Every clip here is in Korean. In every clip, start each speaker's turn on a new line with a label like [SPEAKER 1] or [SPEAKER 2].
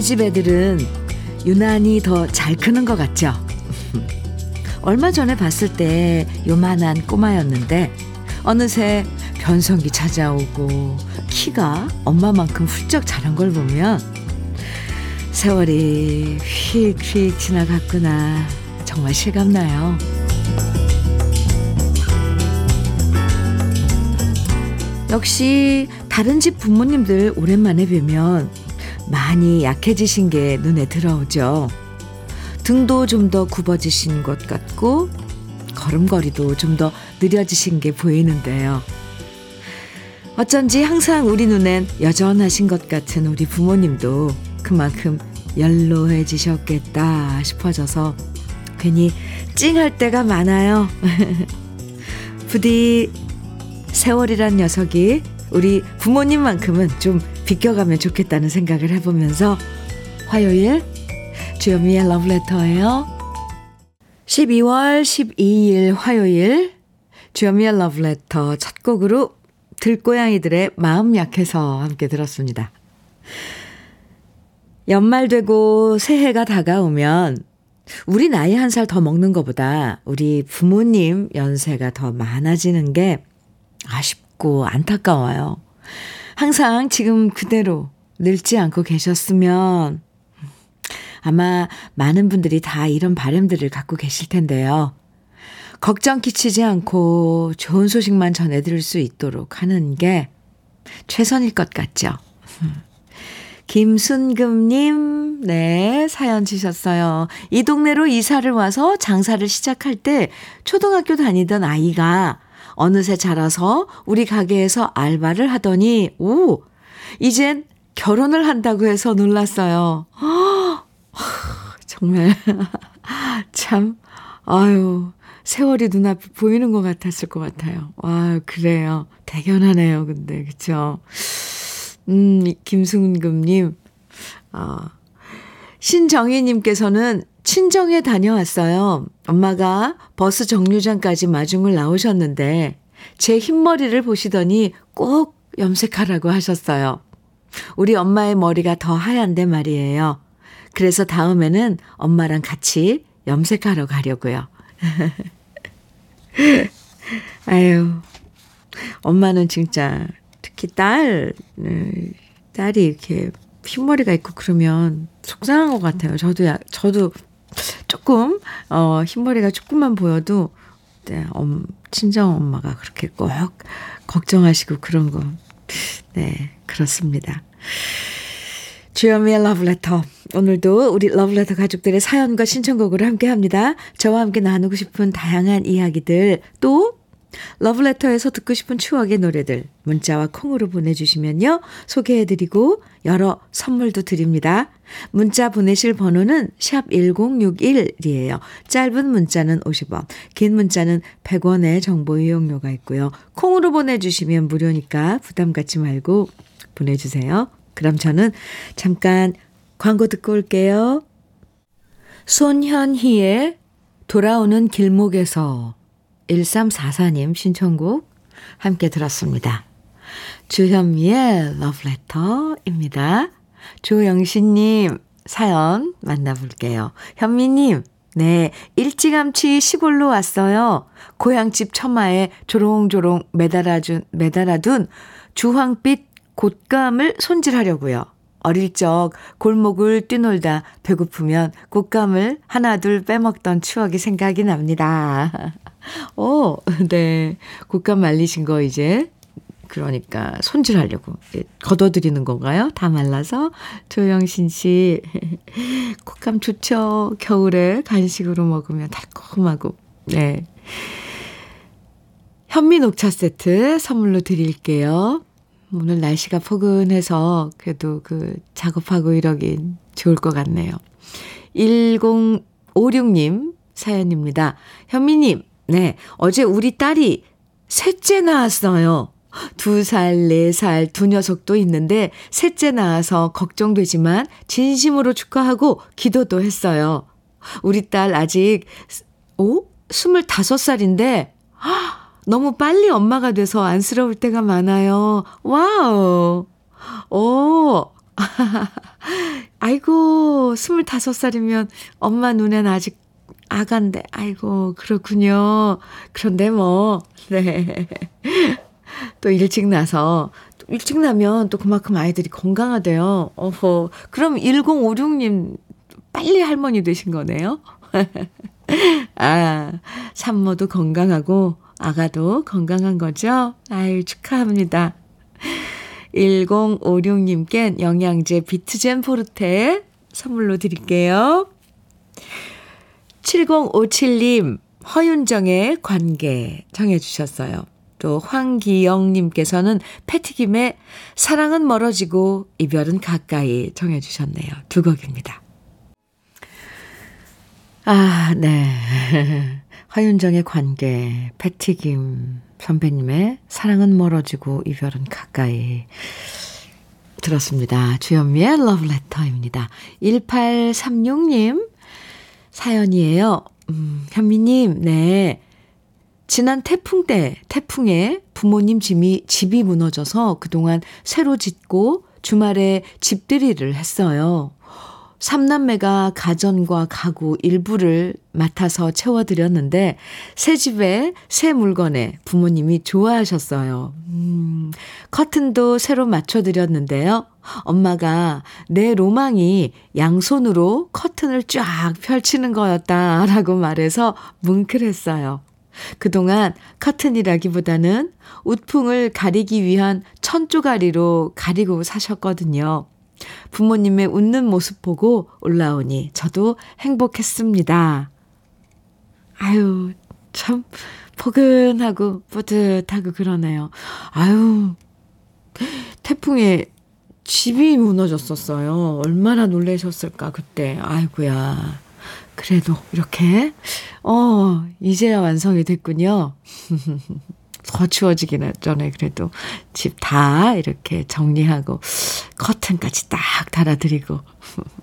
[SPEAKER 1] 집 애들은 유난히 더 잘 크는 것 같죠? 얼마 전에 봤을 때 요만한 꼬마였는데 어느새 변성기 찾아오고 키가 엄마만큼 훌쩍 자란 걸 보면 세월이 휙휙 지나갔구나 정말 실감나요. 역시 다른 집 부모님들 오랜만에 뵈면 많이 약해지신 게 눈에 들어오죠. 등도 좀 더 굽어지신 것 같고 걸음걸이도 좀 더 느려지신 게 보이는데요. 어쩐지 항상 우리 눈엔 여전하신 것 같은 우리 부모님도 그만큼 연로해지셨겠다 싶어져서 괜히 찡할 때가 많아요. 부디 세월이란 녀석이 우리 부모님만큼은 좀 비껴가면 좋겠다는 생각을 해보면서 화요일 주현미의 러브레터예요. 12월 12일 화요일 주현미의 러브레터 첫 곡으로 들고양이들의 마음 약해서 함께 들었습니다. 연말 되고 새해가 다가오면 우리 나이 한 살 더 먹는 것보다 우리 부모님 연세가 더 많아지는 게 아쉽 고 안타까워요. 항상 지금 그대로 늙지 않고 계셨으면 아마 많은 분들이 다 이런 바램들을 갖고 계실 텐데요. 걱정 끼치지 않고 좋은 소식만 전해드릴 수 있도록 하는 게 최선일 것 같죠. 김순금님, 네, 사연 주셨어요. 이 동네로 이사를 와서 장사를 시작할 때 초등학교 다니던 아이가 어느새 자라서 우리 가게에서 알바를 하더니, 오, 이젠 결혼을 한다고 해서 놀랐어요. 허, 정말, 참, 아유, 세월이 눈앞에 보이는 것 같았을 것 같아요. 와, 그래요. 대견하네요, 근데, 그쵸? 음, 김승금님, 어, 신정희님께서는 친정에 다녀왔어요. 엄마가 버스 정류장까지 마중을 나오셨는데, 제 흰머리를 보시더니 꼭 염색하라고 하셨어요. 우리 엄마의 머리가 더 하얀데 말이에요. 그래서 다음에는 엄마랑 같이 염색하러 가려고요. 아유, 엄마는 진짜 특히 딸, 딸이 이렇게 흰머리가 있고 그러면 속상한 것 같아요. 저도, 저도 조금, 어, 흰머리가 조금만 보여도, 네, 엄, 친정 엄마가 그렇게 꼭 걱정하시고 그런 거. 네, 그렇습니다. 주여미의 러브레터. 오늘도 우리 러브레터 가족들의 사연과 신청곡을 함께 합니다. 저와 함께 나누고 싶은 다양한 이야기들, 또 러브레터에서 듣고 싶은 추억의 노래들, 문자와 콩으로 보내주시면요. 소개해드리고 여러 선물도 드립니다. 문자 보내실 번호는 샵 1061이에요. 짧은 문자는 50원, 긴 문자는 100원의 정보 이용료가 있고요. 콩으로 보내주시면 무료니까 부담 갖지 말고 보내주세요. 그럼 저는 잠깐 광고 듣고 올게요. 손현희의 돌아오는 길목에서 1344님 신청곡 함께 들었습니다. 주현미의 러브레터입니다. 조영신님 사연 만나볼게요. 현미님, 네, 일찌감치 시골로 왔어요. 고향집 처마에 조롱조롱 매달아준, 매달아둔 주황빛 곶감을 손질하려고요. 어릴 적 골목을 뛰놀다 배고프면 곶감을 하나둘 빼먹던 추억이 생각이 납니다. 오, 네. 곶감 말리신 거 이제 그러니까 손질하려고 걷어들이는 건가요? 다 말라서 조영신 씨 곶감 좋죠. 겨울에 간식으로 먹으면 달콤하고 네. 현미 녹차 세트 선물로 드릴게요. 오늘 날씨가 포근해서 그래도 그 작업하고 이러긴 좋을 것 같네요. 1056님 사연입니다. 현미님, 네, 어제 우리 딸이 셋째 나왔어요. 두 살, 네 살, 두 녀석도 있는데 셋째 나와서 걱정되지만 진심으로 축하하고 기도도 했어요. 우리 딸 아직, 오? 25살인데, 너무 빨리 엄마가 돼서 안쓰러울 때가 많아요. wow. 오. 아이고, 25살이면 엄마 눈엔 아직 아긴데, 아이고, 그렇군요. 그런데 뭐, 네. 또 일찍 나서, 일찍 나면 또 그만큼 아이들이 건강하대요. 어허. 그럼 1056님, 빨리 할머니 되신 거네요? 아, 산모도 건강하고, 아가도 건강한 거죠? 아유, 축하합니다. 1056님께 영양제 비트젠 포르테 선물로 드릴게요. 7057님, 허윤정의 관계 정해주셨어요. 또 황기영님께서는 패티김의 사랑은 멀어지고 이별은 가까이 정해주셨네요. 두 곡입니다. 아, 네. 허윤정의 관계, 패티김 선배님의 사랑은 멀어지고 이별은 가까이 들었습니다. 주현미의 러브레터입니다. 1836님 사연이에요. 음, 현미님, 네. 지난 태풍 때, 태풍에 부모님 집이, 집이 무너져서 그동안 새로 짓고 주말에 집들이를 했어요. 삼남매가 가전과 가구 일부를 맡아서 채워드렸는데, 새 집에 새 물건에 부모님이 좋아하셨어요. 음, 커튼도 새로 맞춰드렸는데요. 엄마가 내 로망이 양손으로 커튼을 쫙 펼치는 거였다라고 말해서 뭉클했어요. 그동안 커튼이라기보다는 웃풍을 가리기 위한 천조가리로 가리고 사셨거든요. 부모님의 웃는 모습 보고 올라오니 저도 행복했습니다. 아유, 참 포근하고 뿌듯하고 그러네요. 아유, 태풍에 집이 무너졌었어요. 얼마나 놀라셨을까, 그때. 아이고야. 그래도 이렇게, 어, 이제야 완성이 됐군요. 더 추워지기 전에 그래도 집 다 이렇게 정리하고 커튼까지 딱 달아드리고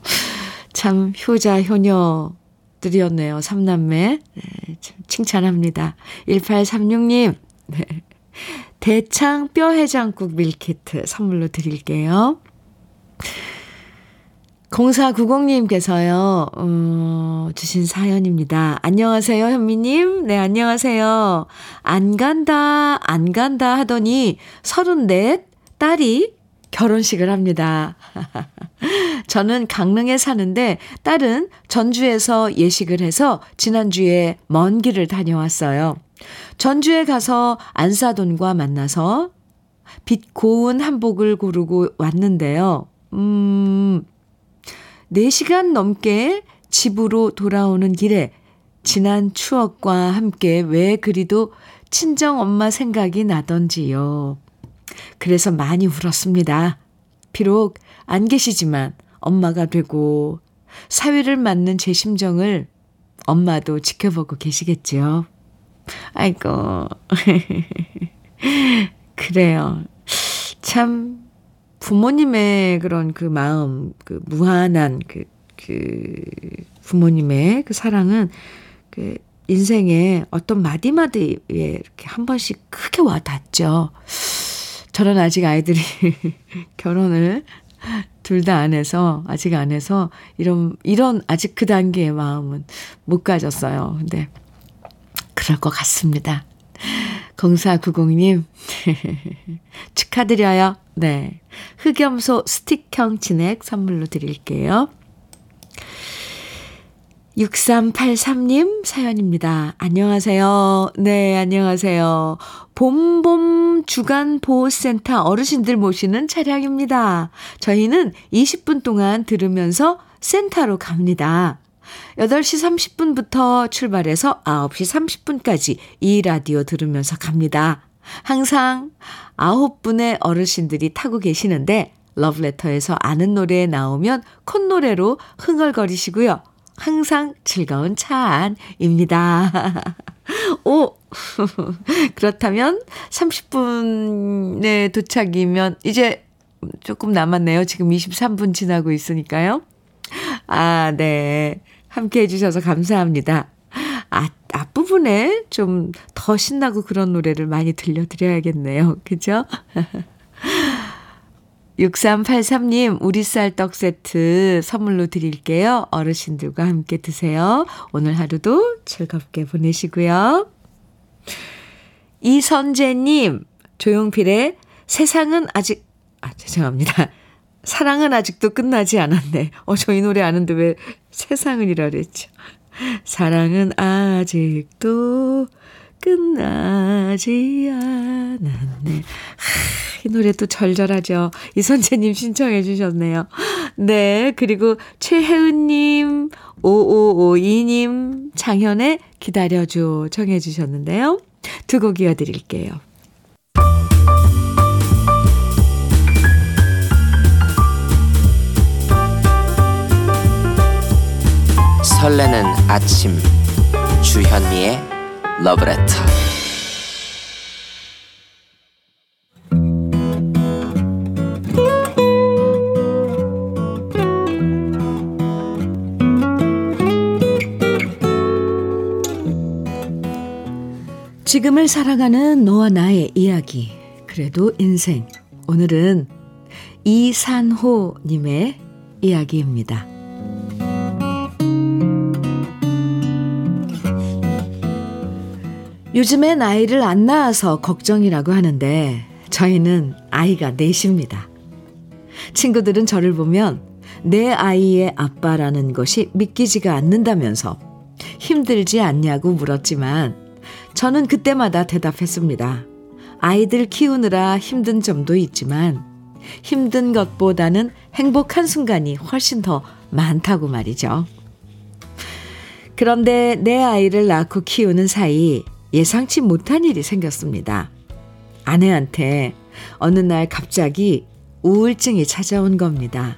[SPEAKER 1] 참 효자 효녀들이었네요. 삼남매 네, 칭찬합니다. 1836님 네. 대창 뼈 해장국 밀키트 선물로 드릴게요. 0490님께서요, 어, 주신 사연입니다. 안녕하세요, 현미님. 네, 안녕하세요. 안 간다, 안 간다 하더니 34 딸이 결혼식을 합니다. 저는 강릉에 사는데 딸은 전주에서 예식을 해서 지난주에 먼 길을 다녀왔어요. 전주에 가서 안사돈과 만나서 빛 고운 한복을 고르고 왔는데요. 음, 4시간 넘게 집으로 돌아오는 길에 지난 추억과 함께 왜 그리도 친정 엄마 생각이 나던지요. 그래서 많이 울었습니다. 비록 안 계시지만 엄마가 되고 사회를 맡는 제 심정을 엄마도 지켜보고 계시겠지요. 아이고. 그래요. 참 부모님의 그런 그 마음, 그 무한한 그, 그 부모님의 그 사랑은 그 인생에 어떤 마디마디에 이렇게 한 번씩 크게 와 닿죠. 저는 아직 아이들이 결혼을 둘 다 안 해서, 아직 안 해서, 이런, 이런, 아직 그 단계의 마음은 못 가졌어요. 근데, 그럴 것 같습니다. 0490님, 축하드려요. 네. 흑염소 스틱형 진액 선물로 드릴게요. 6383님 사연입니다. 안녕하세요. 네, 안녕하세요. 봄봄 주간 보호센터 어르신들 모시는 차량입니다. 저희는 20분 동안 들으면서 센터로 갑니다. 8시 30분부터 출발해서 9시 30분까지 이 라디오 들으면서 갑니다. 항상 9분의 어르신들이 타고 계시는데 러브레터에서 아는 노래 나오면 콧노래로 흥얼거리시고요. 항상 즐거운 차 안입니다. 오! 그렇다면 30분의 도착이면 이제 조금 남았네요. 지금 23분 지나고 있으니까요. 아, 네. 함께 해주셔서 감사합니다. 아, 앞부분에 좀 더 신나고 그런 노래를 많이 들려드려야겠네요. 그죠? 6383님, 우리 쌀떡 세트 선물로 드릴게요. 어르신들과 함께 드세요. 오늘 하루도 즐겁게 보내시고요. 이선재님, 조용필의 세상은 아직, 아, 죄송합니다. 사랑은 아직도 끝나지 않았네. 어, 저 이 노래 아는데 왜 세상은이라 그랬죠. 사랑은 아직도 끝나지 않았네. 하, 이 노래 또 절절하죠. 이선재님 신청해 주셨네요. 네. 그리고 최혜은님, 5552님, 장현의 기다려줘 청해 주셨는데요. 두 곡 이어드릴게요.
[SPEAKER 2] 설레는 아침. 주현미의 러브레터.
[SPEAKER 1] 지금을 살아가는 너와 나의 이야기 그래도 인생. 오늘은 이산호님의 이야기입니다. 요즘엔 아이를 안 낳아서 걱정이라고 하는데 저희는 아이가 넷입니다. 친구들은 저를 보면 내 아이의 아빠라는 것이 믿기지가 않는다면서 힘들지 않냐고 물었지만 저는 그때마다 대답했습니다. 아이들 키우느라 힘든 점도 있지만 힘든 것보다는 행복한 순간이 훨씬 더 많다고 말이죠. 그런데 내 아이를 낳고 키우는 사이 예상치 못한 일이 생겼습니다. 아내한테 어느 날 갑자기 우울증이 찾아온 겁니다.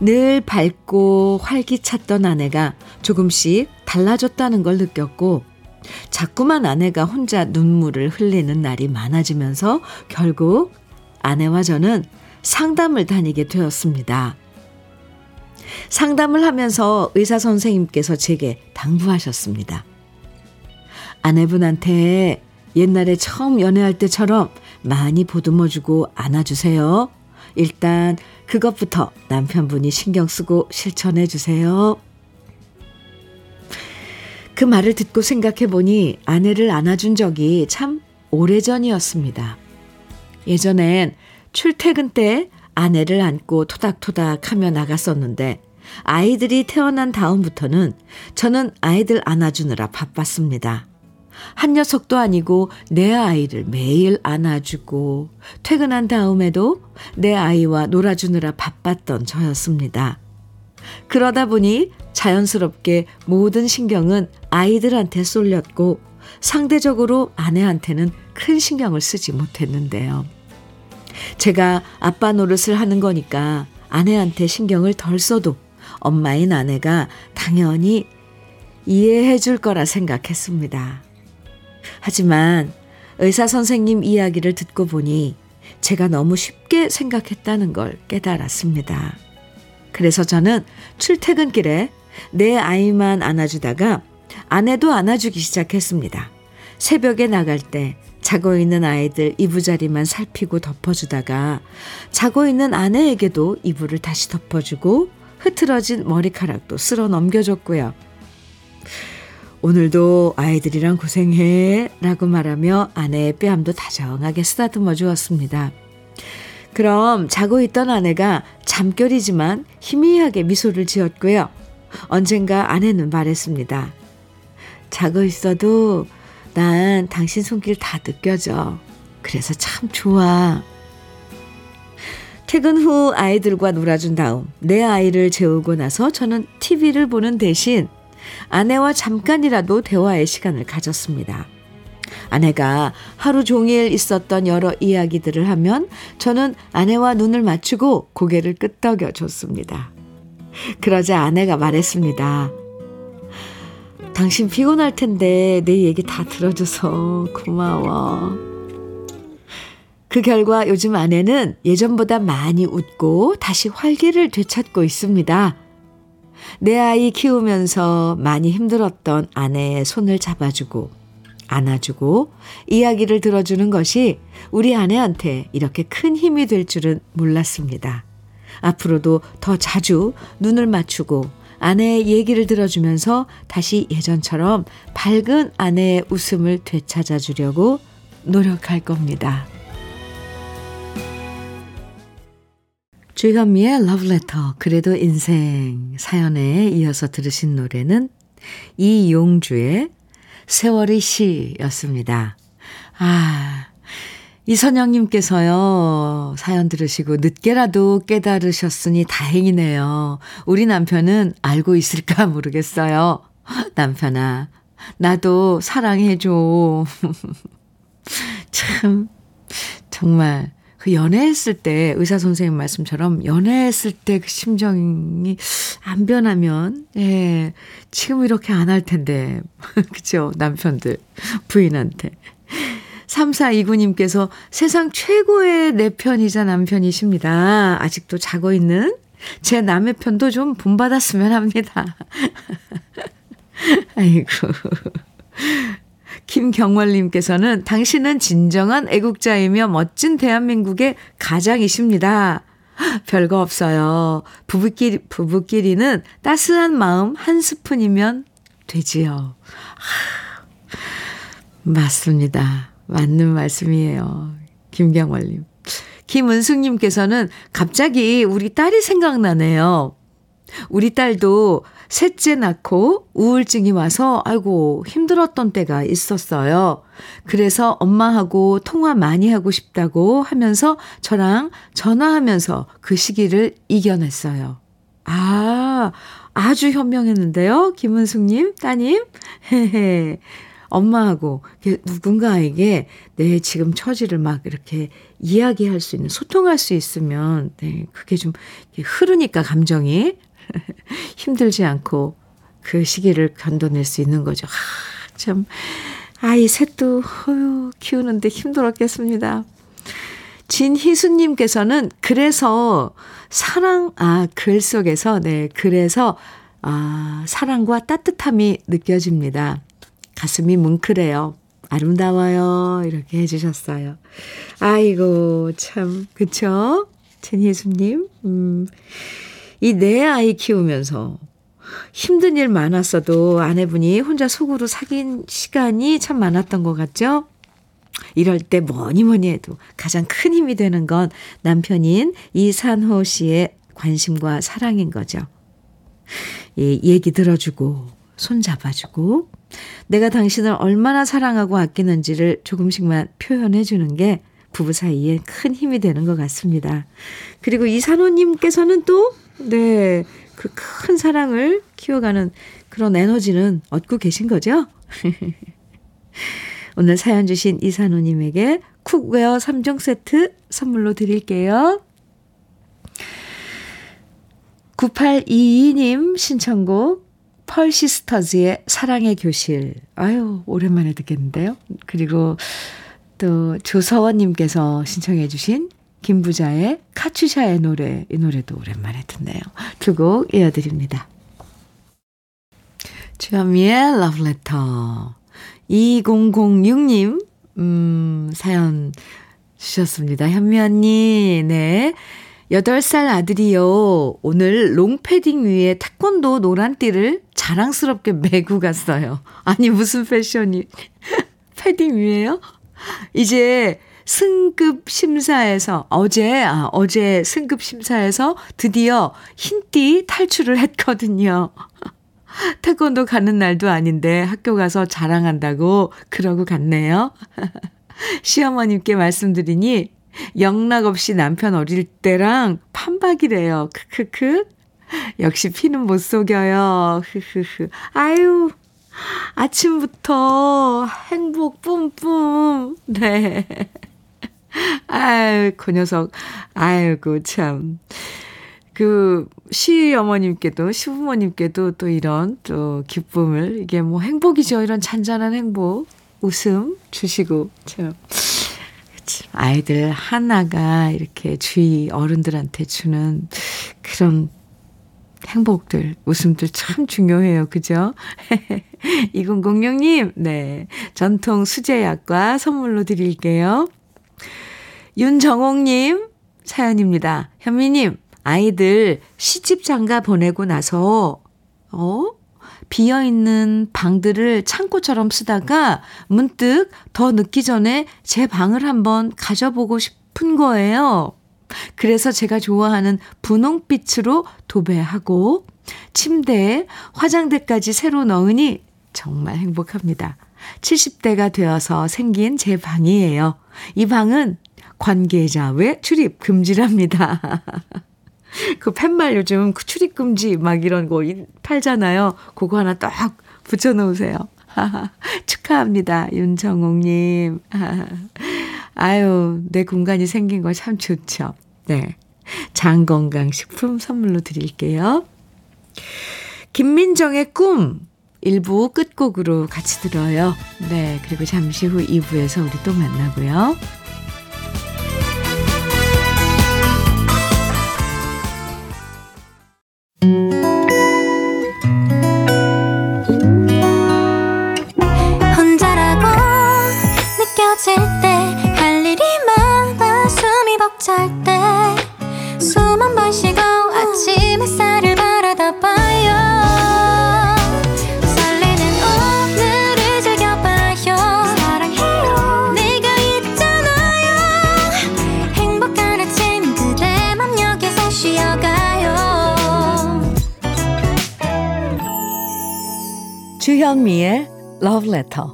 [SPEAKER 1] 늘 밝고 활기찼던 아내가 조금씩 달라졌다는 걸 느꼈고, 자꾸만 아내가 혼자 눈물을 흘리는 날이 많아지면서 결국 아내와 저는 상담을 다니게 되었습니다. 상담을 하면서 의사 선생님께서 제게 당부하셨습니다. 아내분한테 옛날에 처음 연애할 때처럼 많이 보듬어주고 안아주세요. 일단 그것부터 남편분이 신경 쓰고 실천해 주세요. 그 말을 듣고 생각해 보니 아내를 안아준 적이 참 오래전이었습니다. 예전엔 출퇴근 때 아내를 안고 토닥토닥 하며 나갔었는데 아이들이 태어난 다음부터는 저는 아이들 안아주느라 바빴습니다. 한 녀석도 아니고 내 아이를 매일 안아주고 퇴근한 다음에도 내 아이와 놀아주느라 바빴던 저였습니다. 그러다 보니 자연스럽게 모든 신경은 아이들한테 쏠렸고 상대적으로 아내한테는 큰 신경을 쓰지 못했는데요. 제가 아빠 노릇을 하는 거니까 아내한테 신경을 덜 써도 엄마인 아내가 당연히 이해해 줄 거라 생각했습니다. 하지만 의사 선생님 이야기를 듣고 보니 제가 너무 쉽게 생각했다는 걸 깨달았습니다. 그래서 저는 출퇴근길에 내 아이만 안아주다가 아내도 안아주기 시작했습니다. 새벽에 나갈 때 자고 있는 아이들 이부자리만 살피고 덮어주다가 자고 있는 아내에게도 이불을 다시 덮어주고 흐트러진 머리카락도 쓸어 넘겨줬고요. 오늘도 아이들이랑 고생해 라고 말하며 아내의 뺨도 다정하게 쓰다듬어 주었습니다. 그럼 자고 있던 아내가 잠결이지만 희미하게 미소를 지었고요. 언젠가 아내는 말했습니다. 자고 있어도 난 당신 손길 다 느껴져. 그래서 참 좋아. 퇴근 후 아이들과 놀아준 다음 내 아이를 재우고 나서 저는 TV를 보는 대신 아내와 잠깐이라도 대화의 시간을 가졌습니다. 아내가 하루 종일 있었던 여러 이야기들을 하면 저는 아내와 눈을 맞추고 고개를 끄덕여 줬습니다. 그러자 아내가 말했습니다. 당신 피곤할 텐데 내 얘기 다 들어줘서 고마워. 그 결과 요즘 아내는 예전보다 많이 웃고 다시 활기를 되찾고 있습니다. 내 아이 키우면서 많이 힘들었던 아내의 손을 잡아주고 안아주고 이야기를 들어주는 것이 우리 아내한테 이렇게 큰 힘이 될 줄은 몰랐습니다. 앞으로도 더 자주 눈을 맞추고 아내의 얘기를 들어주면서 다시 예전처럼 밝은 아내의 웃음을 되찾아 주려고 노력할 겁니다. 주현미의 러브레터 그래도 인생 사연에 이어서 들으신 노래는 이용주의 세월의 시였습니다. 아, 이선영님께서요, 사연 들으시고 늦게라도 깨달으셨으니 다행이네요. 우리 남편은 알고 있을까 모르겠어요. 남편아, 나도 사랑해줘. 참, 정말, 그 연애했을 때, 의사 선생님 말씀처럼 연애했을 때 그 심정이 안 변하면, 예, 지금 이렇게 안 할 텐데. 그죠? 남편들, 부인한테. 3429님께서 세상 최고의 내 편이자 남편이십니다. 아직도 자고 있는 제 남의 편도 좀 본받았으면 합니다. 아이고. 김경월님께서는 당신은 진정한 애국자이며 멋진 대한민국의 가장이십니다. 별거 없어요. 부부끼리, 부부끼리는 따스한 마음 한 스푼이면 되지요. 맞습니다. 맞는 말씀이에요. 김경월님. 김은숙님께서는 갑자기 우리 딸이 생각나네요. 우리 딸도 셋째 낳고 우울증이 와서 아이고 힘들었던 때가 있었어요. 그래서 엄마하고 통화 많이 하고 싶다고 하면서 저랑 전화하면서 그 시기를 이겨냈어요. 아, 아주 현명했는데요. 김은숙님, 따님. 헤헤. 엄마하고 누군가에게 내 지금 처지를 막 이렇게 이야기할 수 있는, 소통할 수 있으면, 네, 그게 좀 흐르니까 감정이 힘들지 않고 그 시기를 견뎌낼 수 있는 거죠. 하, 참, 아이 셋도, 어휴, 키우는데 힘들었겠습니다. 진희수님께서는 그래서 사랑, 아, 글 속에서, 네, 그래서, 아, 사랑과 따뜻함이 느껴집니다. 가슴이 뭉클해요. 아름다워요. 이렇게 해주셨어요. 아이고, 참, 그쵸?陈예수님, 음, 이네 아이 키우면서 힘든 일 많았어도 아내분이 혼자 속으로 사귄 시간이 참 많았던 것 같죠? 이럴 때 뭐니 뭐니 해도 가장 큰 힘이 되는 건 남편인 이산호 씨의 관심과 사랑인 거죠. 이 얘기 들어주고, 손 잡아주고, 내가 당신을 얼마나 사랑하고 아끼는지를 조금씩만 표현해 주는 게 부부 사이에 큰 힘이 되는 것 같습니다. 그리고 이산호님께서는 또, 네, 그 큰 사랑을 키워가는 그런 에너지는 얻고 계신 거죠? 오늘 사연 주신 이산호님에게 cookware 3종 세트 선물로 드릴게요. 9822님 신청곡 펄시스터즈의 사랑의 교실. 아유, 오랜만에 듣겠는데요. 그리고 또 조서원님께서 신청해 주신 김부자의 카츄샤의 노래. 이 노래도 오랜만에 듣네요. 두 곡 이어드립니다. 주현미의 러브레터. 2006님, 음, 사연 주셨습니다. 현미 언니, 네. 8살 아들이요. 오늘 롱패딩 위에 태권도 노란띠를 자랑스럽게 메고 갔어요. 아니, 무슨 패션이. 패딩 위에요? 이제 승급 심사에서, 어제, 아, 어제 승급 심사에서 드디어 흰띠 탈출을 했거든요. 태권도 가는 날도 아닌데 학교 가서 자랑한다고 그러고 갔네요. 시어머님께 말씀드리니 영락 없이 남편 어릴 때랑 판박이래요. 크크크. 역시 피는 못 속여요. 흐흐흐. 아유, 아침부터 행복 뿜뿜. 네. 아유, 그 녀석. 아이고, 참. 그, 시어머님께도, 시부모님께도 또 이런 또 기쁨을, 이게 뭐 행복이죠. 이런 잔잔한 행복, 웃음 주시고, 참. 아이들 하나가 이렇게 주위 어른들한테 주는 그런 행복들, 웃음들 참 중요해요. 그죠? 2006님, 네. 전통 수제약과 선물로 드릴게요. 윤정옥님 사연입니다. 현미님, 아이들 시집 장가 보내고 나서, 어? 비어있는 방들을 창고처럼 쓰다가 문득 더 늦기 전에 제 방을 한번 가져보고 싶은 거예요. 그래서 제가 좋아하는 분홍빛으로 도배하고 침대에 화장대까지 새로 넣으니 정말 행복합니다. 70대가 되어서 생긴 제 방이에요. 이 방은 관계자 외 출입 금지랍니다. 그 팻말 요즘 그 출입 금지 막 이런 거 팔잖아요. 그거 하나 딱 붙여 놓으세요. 축하합니다. 윤정옥 님. 아유, 내 공간이 생긴 거 참 좋죠. 네. 장건강식품 선물로 드릴게요. 김민정의 꿈. 1부 끝곡으로 같이 들어요. 네. 그리고 잠시 후 2부에서 우리 또 만나고요. 주현미의 Love Letter.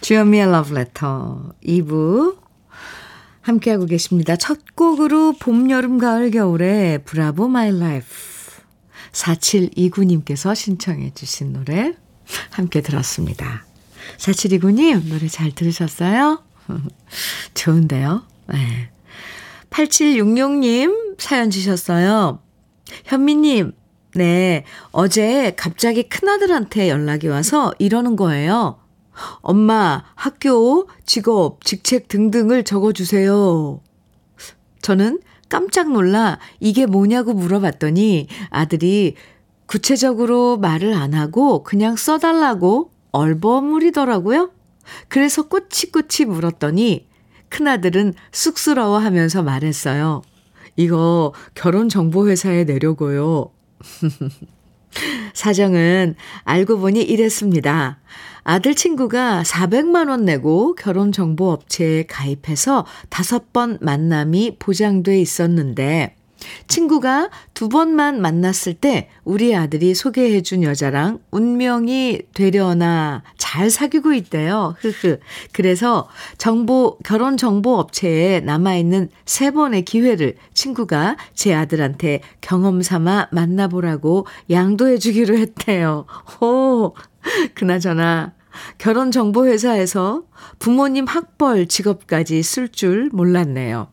[SPEAKER 1] 주현미의 Love Letter 2부 함께하고 계십니다. 첫 곡으로 봄, 여름, 가을, 겨울에 Bravo My Life 4729님께서 신청해 주신 노래 함께 들었습니다. 4729님 노래 잘 들으셨어요? 좋은데요? 네. 8766님 사연 주셨어요. 현미님, 네. 어제 갑자기 큰아들한테 연락이 와서 이러는 거예요. 엄마, 학교, 직업, 직책 등등을 적어주세요. 저는 깜짝 놀라 이게 뭐냐고 물어봤더니 아들이 구체적으로 말을 안 하고 그냥 써달라고 얼버무리더라고요. 그래서 꼬치꼬치 물었더니 큰아들은 쑥스러워 하면서 말했어요. 이거 결혼정보회사에 내려고요. 사정은 알고 보니 이랬습니다. 아들 친구가 400만원 내고 결혼정보업체에 가입해서 다섯 번 만남이 보장돼 있었는데, 친구가 두 번만 만났을 때 우리 아들이 소개해준 여자랑 운명이 되려나 잘 사귀고 있대요. 흐흐. 그래서 정보, 결혼 정보 업체에 남아있는 세 번의 기회를 친구가 제 아들한테 경험 삼아 만나보라고 양도해 주기로 했대요. 오, 그나저나 결혼정보회사에서 부모님 학벌 직업까지 쓸 줄 몰랐네요.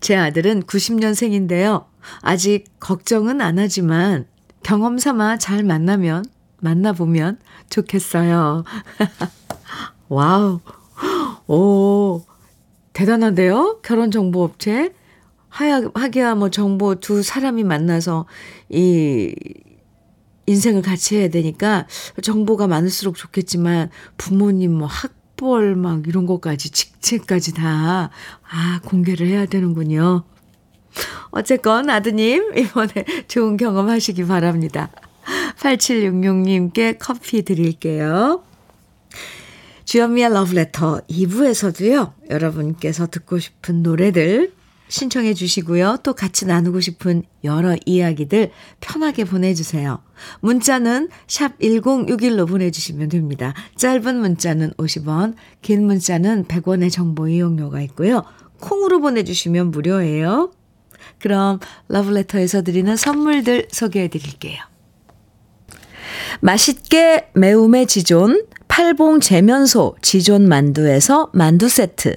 [SPEAKER 1] 제 아들은 90년생인데요. 아직 걱정은 안 하지만 경험 삼아 잘 만나면, 만나보면 좋겠어요. wow. 오, 대단한데요? 결혼정보업체? 하야, 하기야 뭐 정보 두 사람이 만나서 이 인생을 같이 해야 되니까 정보가 많을수록 좋겠지만 부모님 뭐 학, 학벌 막 이런 것까지 직책까지 다, 아, 공개를 해야 되는군요. 어쨌건 아드님, 이번에 좋은 경험 하시기 바랍니다. 8766님께 커피 드릴게요. 주현미의 러브레터 2부에서도요, 여러분께서 듣고 싶은 노래들 신청해 주시고요. 또 같이 나누고 싶은 여러 이야기들 편하게 보내주세요. 문자는 샵 1061로 보내주시면 됩니다. 짧은 문자는 50원, 긴 문자는 100원의 정보 이용료가 있고요. 콩으로 보내주시면 무료예요. 그럼 러브레터에서 드리는 선물들 소개해 드릴게요. 맛있게 매움의 지존, 팔봉 재면소 지존 만두에서 만두 세트.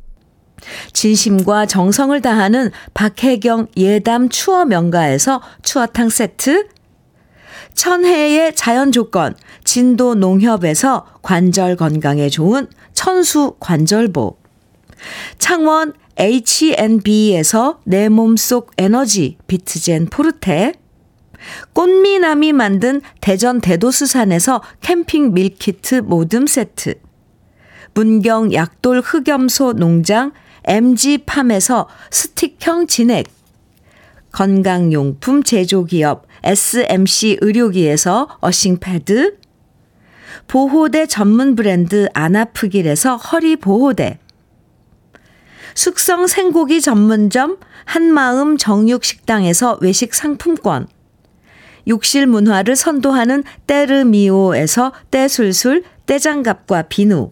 [SPEAKER 1] 진심과 정성을 다하는 박혜경 예담 추어 명가에서 추어탕 세트 천혜의 자연 조건 진도 농협에서 관절 건강에 좋은 천수 관절보 창원 H&B에서 내 몸속 에너지 비트젠 포르테 꽃미남이 만든 대전 대도수산에서 캠핑 밀키트 모듬 세트 문경 약돌 흑염소 농장 MG팜에서 스틱형 진액. 건강용품 제조기업 SMC 의료기에서 earthing패드. 보호대 전문 브랜드 아나프길에서 허리보호대. 숙성 생고기 전문점 한마음 정육식당에서 외식 상품권. 욕실 문화를 선도하는 때르미오에서 때술술 때장갑과 비누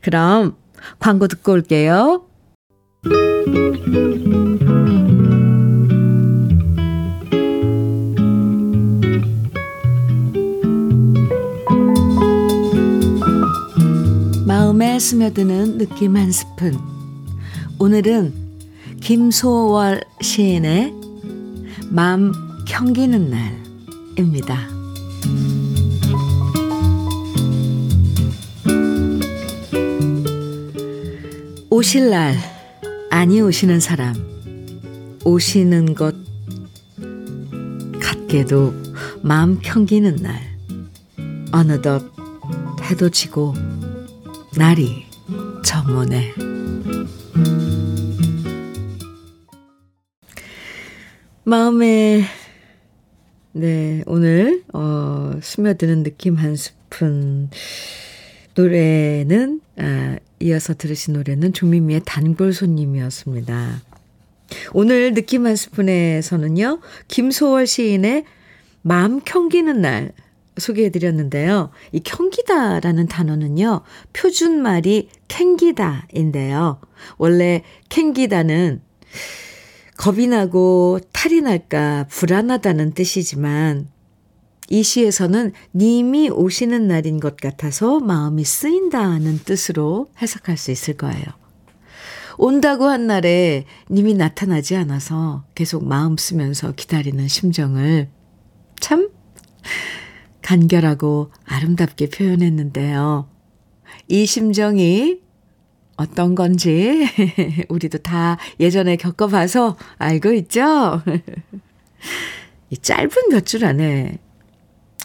[SPEAKER 1] 그럼 광고 듣고 올게요. 마음에 스며드는 느낌 한 스푼. 오늘은 김소월 시인의 맘 경기는 날입니다. 오실 날, 아니 오시는 사람, 오시는 것 같게도 마음 평기는 날, 어느덧 해도 지고 날이 저문에. 마음에 네 오늘 어 스며드는 느낌 한 스푼 노래는 아 이어서 들으신 노래는 조미미의 단골 손님이었습니다. 오늘 느낌 한 스푼에서는요, 김소월 시인의 마음 캥기는 날 소개해드렸는데요. 이 캥기다라는 단어는요, 표준말이 캥기다인데요. 원래 캥기다는 겁이 나고 탈이 날까 불안하다는 뜻이지만 이 시에서는 님이 오시는 날인 것 같아서 마음이 쓰인다는 뜻으로 해석할 수 있을 거예요. 온다고 한 날에 님이 나타나지 않아서 계속 마음 쓰면서 기다리는 심정을 참 간결하고 아름답게 표현했는데요. 이 심정이 어떤 건지 우리도 다 예전에 겪어봐서 알고 있죠? 이 짧은 몇 줄 안에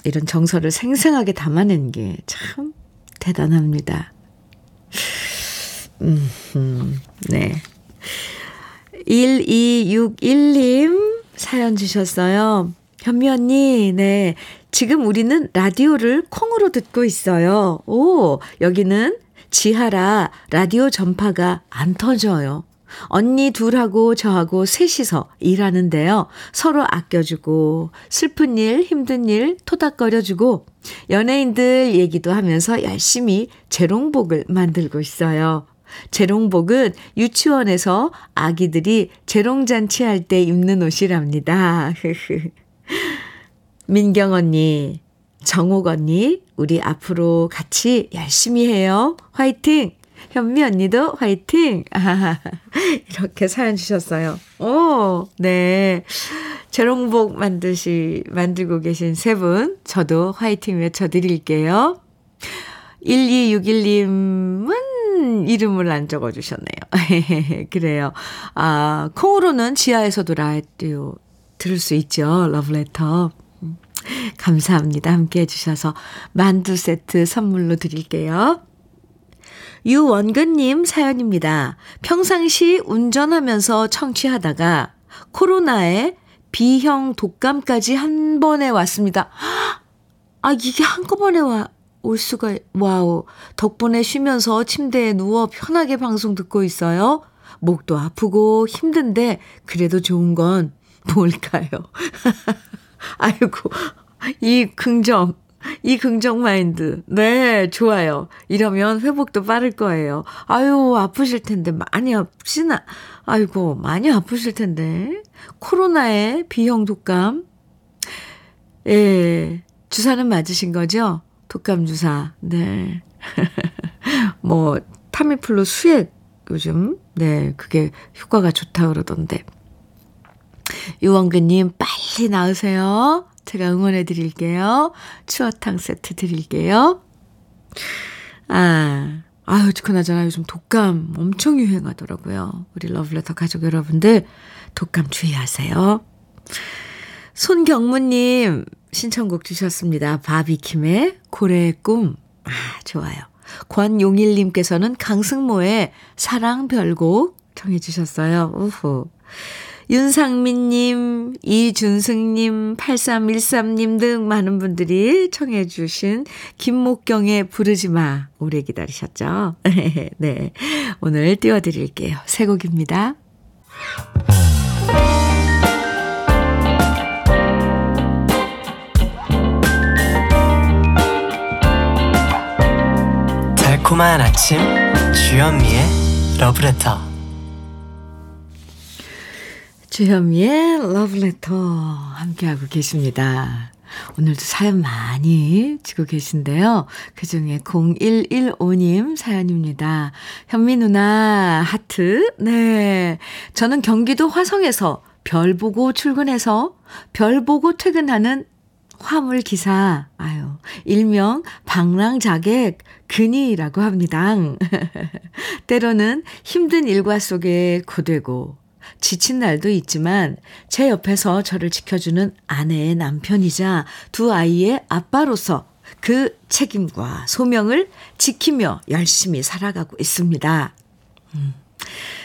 [SPEAKER 1] 이런 정서를 생생하게 담아낸 게 참 대단합니다. 음, 음, 네. 1261님 사연 주셨어요. 현미 언니, 네. 지금 우리는 라디오를 콩으로 듣고 있어요. 오, 여기는 지하라 라디오 전파가 안 터져요. 언니 둘하고 저하고 셋이서 일하는데요. 서로 아껴주고, 슬픈 일, 힘든 일 토닥거려주고, 연예인들 얘기도 하면서 열심히 재롱복을 만들고 있어요. 재롱복은 유치원에서 아기들이 재롱잔치 할 때 입는 옷이랍니다. 민경 언니, 정옥 언니, 우리 앞으로 같이 열심히 해요. 화이팅! 현미 언니도 화이팅! 아, 이렇게 사연 주셨어요. 오, 네. 재롱복 만드시, 만들고 계신 세 분, 저도 화이팅 외쳐드릴게요. 1261님은 이름을 안 적어주셨네요. 그래요. 아, 콩으로는 지하에서도 라디오 들을 수 있죠. 러브레터. 감사합니다. 함께 해주셔서 만두 세트 선물로 드릴게요. 유원근님 사연입니다. 평상시 운전하면서 청취하다가 코로나에 B형 독감까지 한 번에 왔습니다. 아, 이게 한꺼번에 와, 올 수가, wow. 덕분에 쉬면서 침대에 누워 편하게 방송 듣고 있어요. 목도 아프고 힘든데, 그래도 좋은 건 뭘까요? 아이고, 이 긍정, 이 긍정 마인드. 네, 좋아요. 이러면 회복도 빠를 거예요. 아유, 아프실 텐데, 많이 아프시나, 아이고, 많이 아프실 텐데. 코로나에 비형 독감. 예, 주사는 맞으신 거죠? 독감 주사. 네. 뭐, 타미플루 수액 요즘, 네, 그게 효과가 좋다 그러던데. 유원근님, 빨리 나으세요. 제가 응원해 드릴게요. 추어탕 세트 드릴게요. 아, 아유, 그나저나 요즘 독감 엄청 유행하더라고요. 우리 러블레터 가족 여러분들, 독감 주의하세요. 손경무님, 신청곡 주셨습니다. 바비킴의 고래의 꿈. 아, 좋아요. 권용일님께서는 강승모의 사랑 별곡 청해 주셨어요. 우후. 윤상민님, 이준승님, 8313님 등 많은 분들이 청해 주신 김목경의 부르지 마 오래 기다리셨죠? 네. 오늘 띄워드릴게요. 새 곡입니다.
[SPEAKER 2] 달콤한 아침 주현미의 러브레터
[SPEAKER 1] 주현미의 러브레터 함께하고 계십니다. 오늘도 사연 많이 지고 계신데요. 그 중에 0115님 사연입니다. 현미 누나, 하트. 네. 저는 경기도 화성에서 별 보고 출근해서 별 보고 퇴근하는 화물 기사, 아유, 일명 방랑자객 근이라고 합니다. 때로는 힘든 일과 속에 고되고 지친 날도 있지만 제 옆에서 저를 지켜주는 아내의 남편이자 두 아이의 아빠로서 그 책임과 소명을 지키며 열심히 살아가고 있습니다. 음.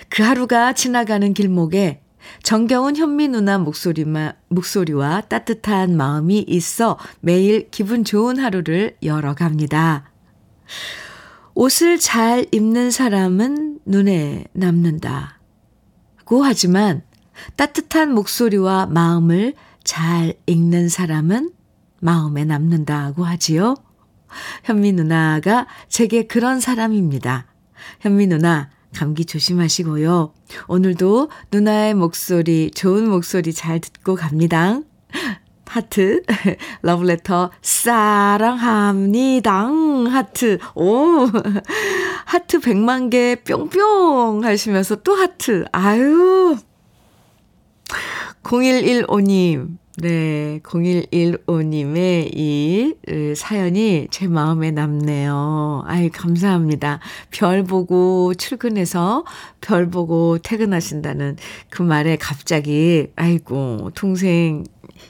[SPEAKER 1] 그 하루가 지나가는 길목에 정겨운 현미 누나 목소리마, 목소리와 따뜻한 마음이 있어 매일 기분 좋은 하루를 열어갑니다. 옷을 잘 입는 사람은 눈에 남는다. 고 하지만 따뜻한 목소리와 마음을 잘 읽는 사람은 마음에 남는다고 하지요. 현미 누나가 제게 그런 사람입니다. 현미 누나, 감기 조심하시고요. 오늘도 누나의 목소리, 좋은 목소리 잘 듣고 갑니다. 하트, 러브레터, 사랑합니다. 하트, 오, 하트 100만 개 뿅뿅 하시면서 또 하트, 아유. 0115님, 네, 0115님의 이 사연이 제 마음에 남네요. 아이, 감사합니다. 별 보고 출근해서 별 보고 퇴근하신다는 그 말에 갑자기, 아이고, 동생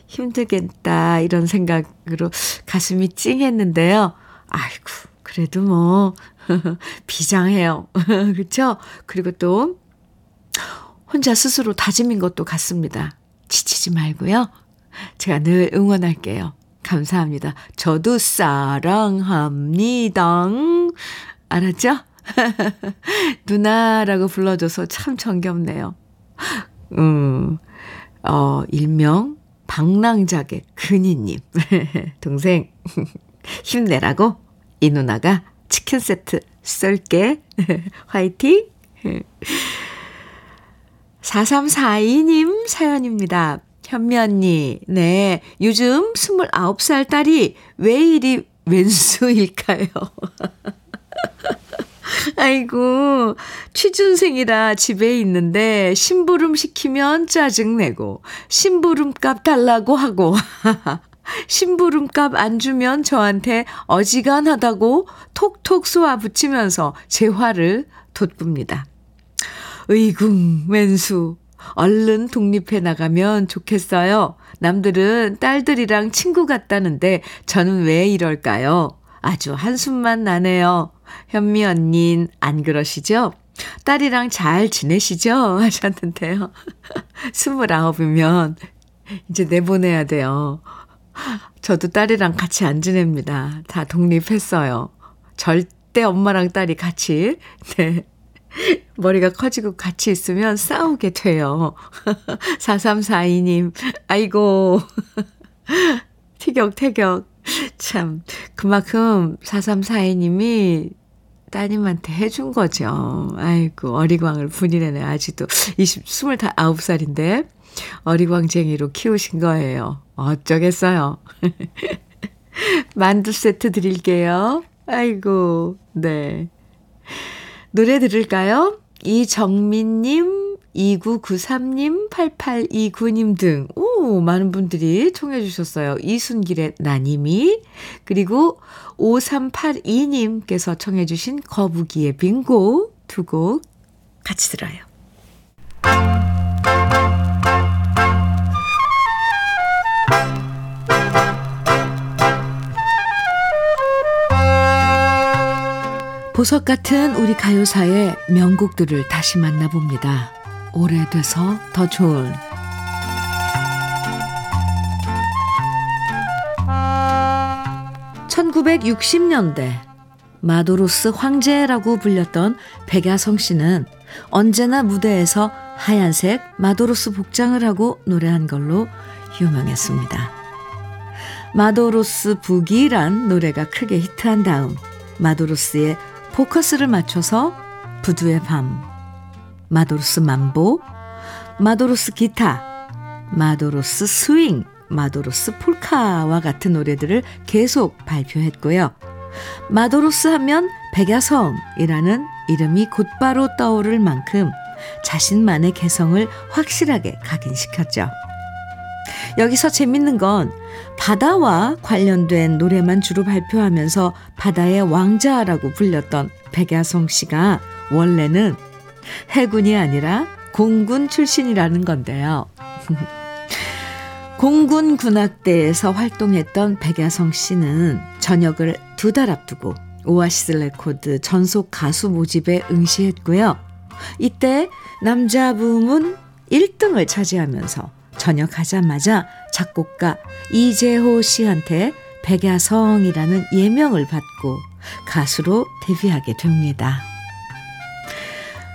[SPEAKER 1] 힘들겠다, 이런 생각으로 가슴이 찡했는데요. 아이고, 그래도 뭐, 비장해요. 그쵸? 그리고 또, 혼자 스스로 다짐인 것도 같습니다. 지치지 말고요. 제가 늘 응원할게요. 감사합니다. 저도 사랑합니다. 알았죠? 누나라고 불러줘서 참 정겹네요. 음, 어, 일명 방랑자의 근이님. 동생, 힘내라고 이 누나가 치킨 세트 쏠게. 화이팅! 4342님 사연입니다. 현미 언니, 네. 요즘 29살 딸이 왜 이리 왼수일까요? 아이고, 취준생이라 집에 있는데 심부름 시키면 짜증내고, 심부름값 달라고 하고, 심부름값 안 주면 저한테 어지간하다고 톡톡 쏘아 붙이면서 제 화를 돋굽니다. 의궁, 왼수. 얼른 독립해 나가면 좋겠어요. 남들은 딸들이랑 친구 같다는데 저는 왜 이럴까요? 아주 한숨만 나네요. 현미 언닌 안 그러시죠? 딸이랑 잘 지내시죠? 하셨는데요. 스물아홉이면 이제 내보내야 돼요. 저도 딸이랑 같이 안 지냅니다. 다 독립했어요. 절대 엄마랑 딸이 같이, 네. 머리가 커지고 같이 있으면 싸우게 돼요. 4342님, 아이고. 티격태격. 참, 그만큼 4342님이 따님한테 해준 거죠. 아이고, 어리광을 분이래네. 아직도 20, 29살인데, 어리광쟁이로 키우신 거예요. 어쩌겠어요. 만두 세트 드릴게요. 아이고, 네. 노래 들을까요? 이정민님, 2993님, 8829님 등, 오, 많은 분들이 청해주셨어요. 이순길의 나님이, 그리고 5382님께서 청해주신 거북이의 빙고 두 곡 같이 들어요. 보석 같은 우리 가요사의 명곡들을 다시 만나봅니다. 오래돼서 더 좋은 1960년대 마도로스 황제라고 불렸던 백야성 씨는 언제나 무대에서 하얀색 마도로스 복장을 하고 노래한 걸로 유명했습니다. 마도로스 북이란 노래가 크게 히트한 다음 마도로스의 포커스를 맞춰서 부두의 밤, 마도로스 만보, 마도로스 기타, 마도로스 스윙, 마도로스 폴카와 같은 노래들을 계속 발표했고요. 마도로스 하면 백야성이라는 이름이 곧바로 떠오를 만큼 자신만의 개성을 확실하게 각인시켰죠. 여기서 재밌는 건 바다와 관련된 노래만 주로 발표하면서 바다의 왕자라고 불렸던 백야성 씨가 원래는 해군이 아니라 공군 출신이라는 건데요. 공군 군악대에서 활동했던 백야성 씨는 전역을 두 달 앞두고 오아시스 레코드 전속 가수 모집에 응시했고요. 이때 남자 부문 1등을 차지하면서 전역하자마자 작곡가 이재호 씨한테 백야성이라는 예명을 받고 가수로 데뷔하게 됩니다.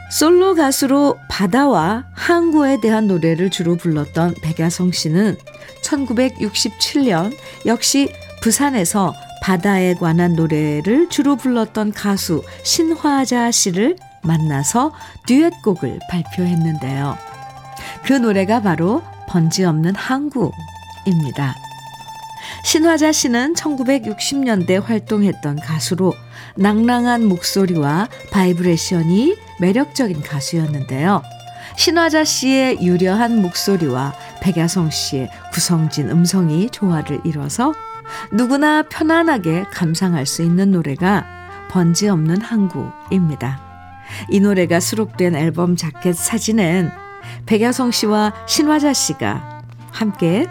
[SPEAKER 1] 솔로 가수로 바다와 항구에 대한 노래를 주로 불렀던 백야성 씨는 1967년 역시 부산에서 바다에 관한 노래를 주로 불렀던 가수 신화자 씨를 만나서 듀엣곡을 발표했는데요. 그 노래가 바로 번지 없는 항구입니다. 신화자 씨는 1960년대 활동했던 가수로 낭랑한 목소리와 바이브레이션이 매력적인 가수였는데요. 신화자 씨의 유려한 목소리와 백야성 씨의 구성진 음성이 조화를 이뤄서 누구나 편안하게 감상할 수 있는 노래가 번지 없는 항구입니다. 이 노래가 수록된 앨범 자켓 사진엔 백야성 씨와 신화자 씨가 함께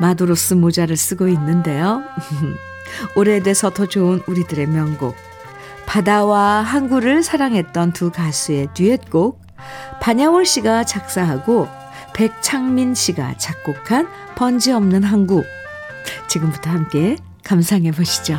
[SPEAKER 1] 마도로스 모자를 쓰고 있는데요. 오래돼서 더 좋은 우리들의 명곡. 바다와 항구를 사랑했던 두 가수의 듀엣곡. 반야월 씨가 작사하고 백창민 씨가 작곡한 번지 없는 항구. 지금부터 함께 감상해 보시죠.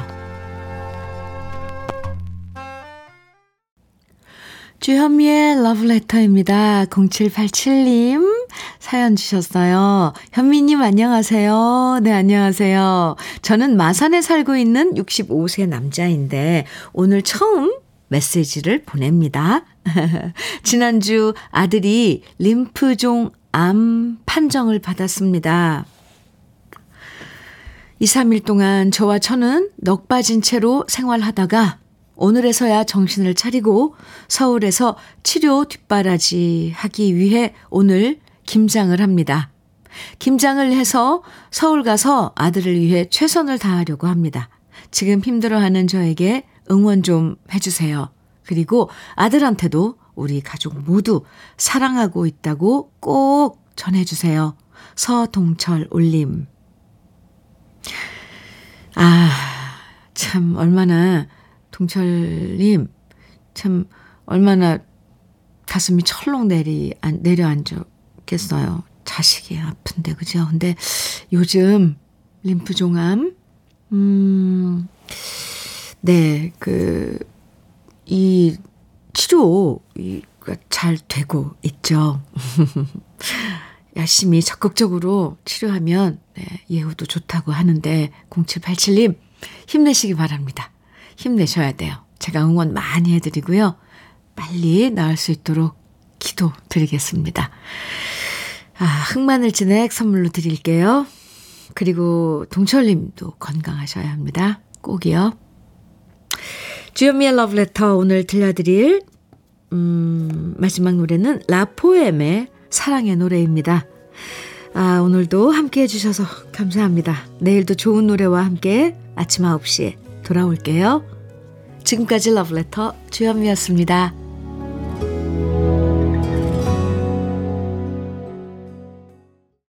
[SPEAKER 1] 주현미의 러브레터입니다. 0787님 사연 주셨어요. 현미님 안녕하세요. 네, 안녕하세요. 저는 마산에 살고 있는 65세 남자인데 오늘 처음 메시지를 보냅니다. 지난주 아들이 림프종 암 판정을 받았습니다. 2, 3일 동안 저와 처는 넋 빠진 채로 생활하다가 오늘에서야 정신을 차리고 서울에서 치료 뒷바라지 하기 위해 오늘 김장을 합니다. 김장을 해서 서울 가서 아들을 위해 최선을 다하려고 합니다. 지금 힘들어하는 저에게 응원 좀 해주세요. 그리고 아들한테도 우리 가족 모두 사랑하고 있다고 꼭 전해주세요. 서동철 올림. 아, 참, 얼마나 동철님, 참, 얼마나 가슴이 철렁 내리, 내려앉 았겠어요. 자식이 아픈데, 그죠? 근데 요즘, 림프종암. 음, 네, 그, 이 치료, 이가 잘 되고 있죠. 열심히 적극적으로 치료하면 네, 예후도 좋다고 하는데 0787님 힘내시기 바랍니다. 힘내셔야 돼요. 제가 응원 많이 해드리고요. 빨리 나을 수 있도록 기도 드리겠습니다. 아, 흑마늘 진액 선물로 드릴게요. 그리고 동철님도 건강하셔야 합니다. 꼭이요. 주현미의 러브레터 오늘 들려드릴 음, 마지막 노래는 라포엠의 사랑의 노래입니다. 아, 오늘도 함께 해주셔서 감사합니다. 내일도 좋은 노래와 함께 아침 9시에 돌아올게요. 지금까지 러브레터 주현미였습니다.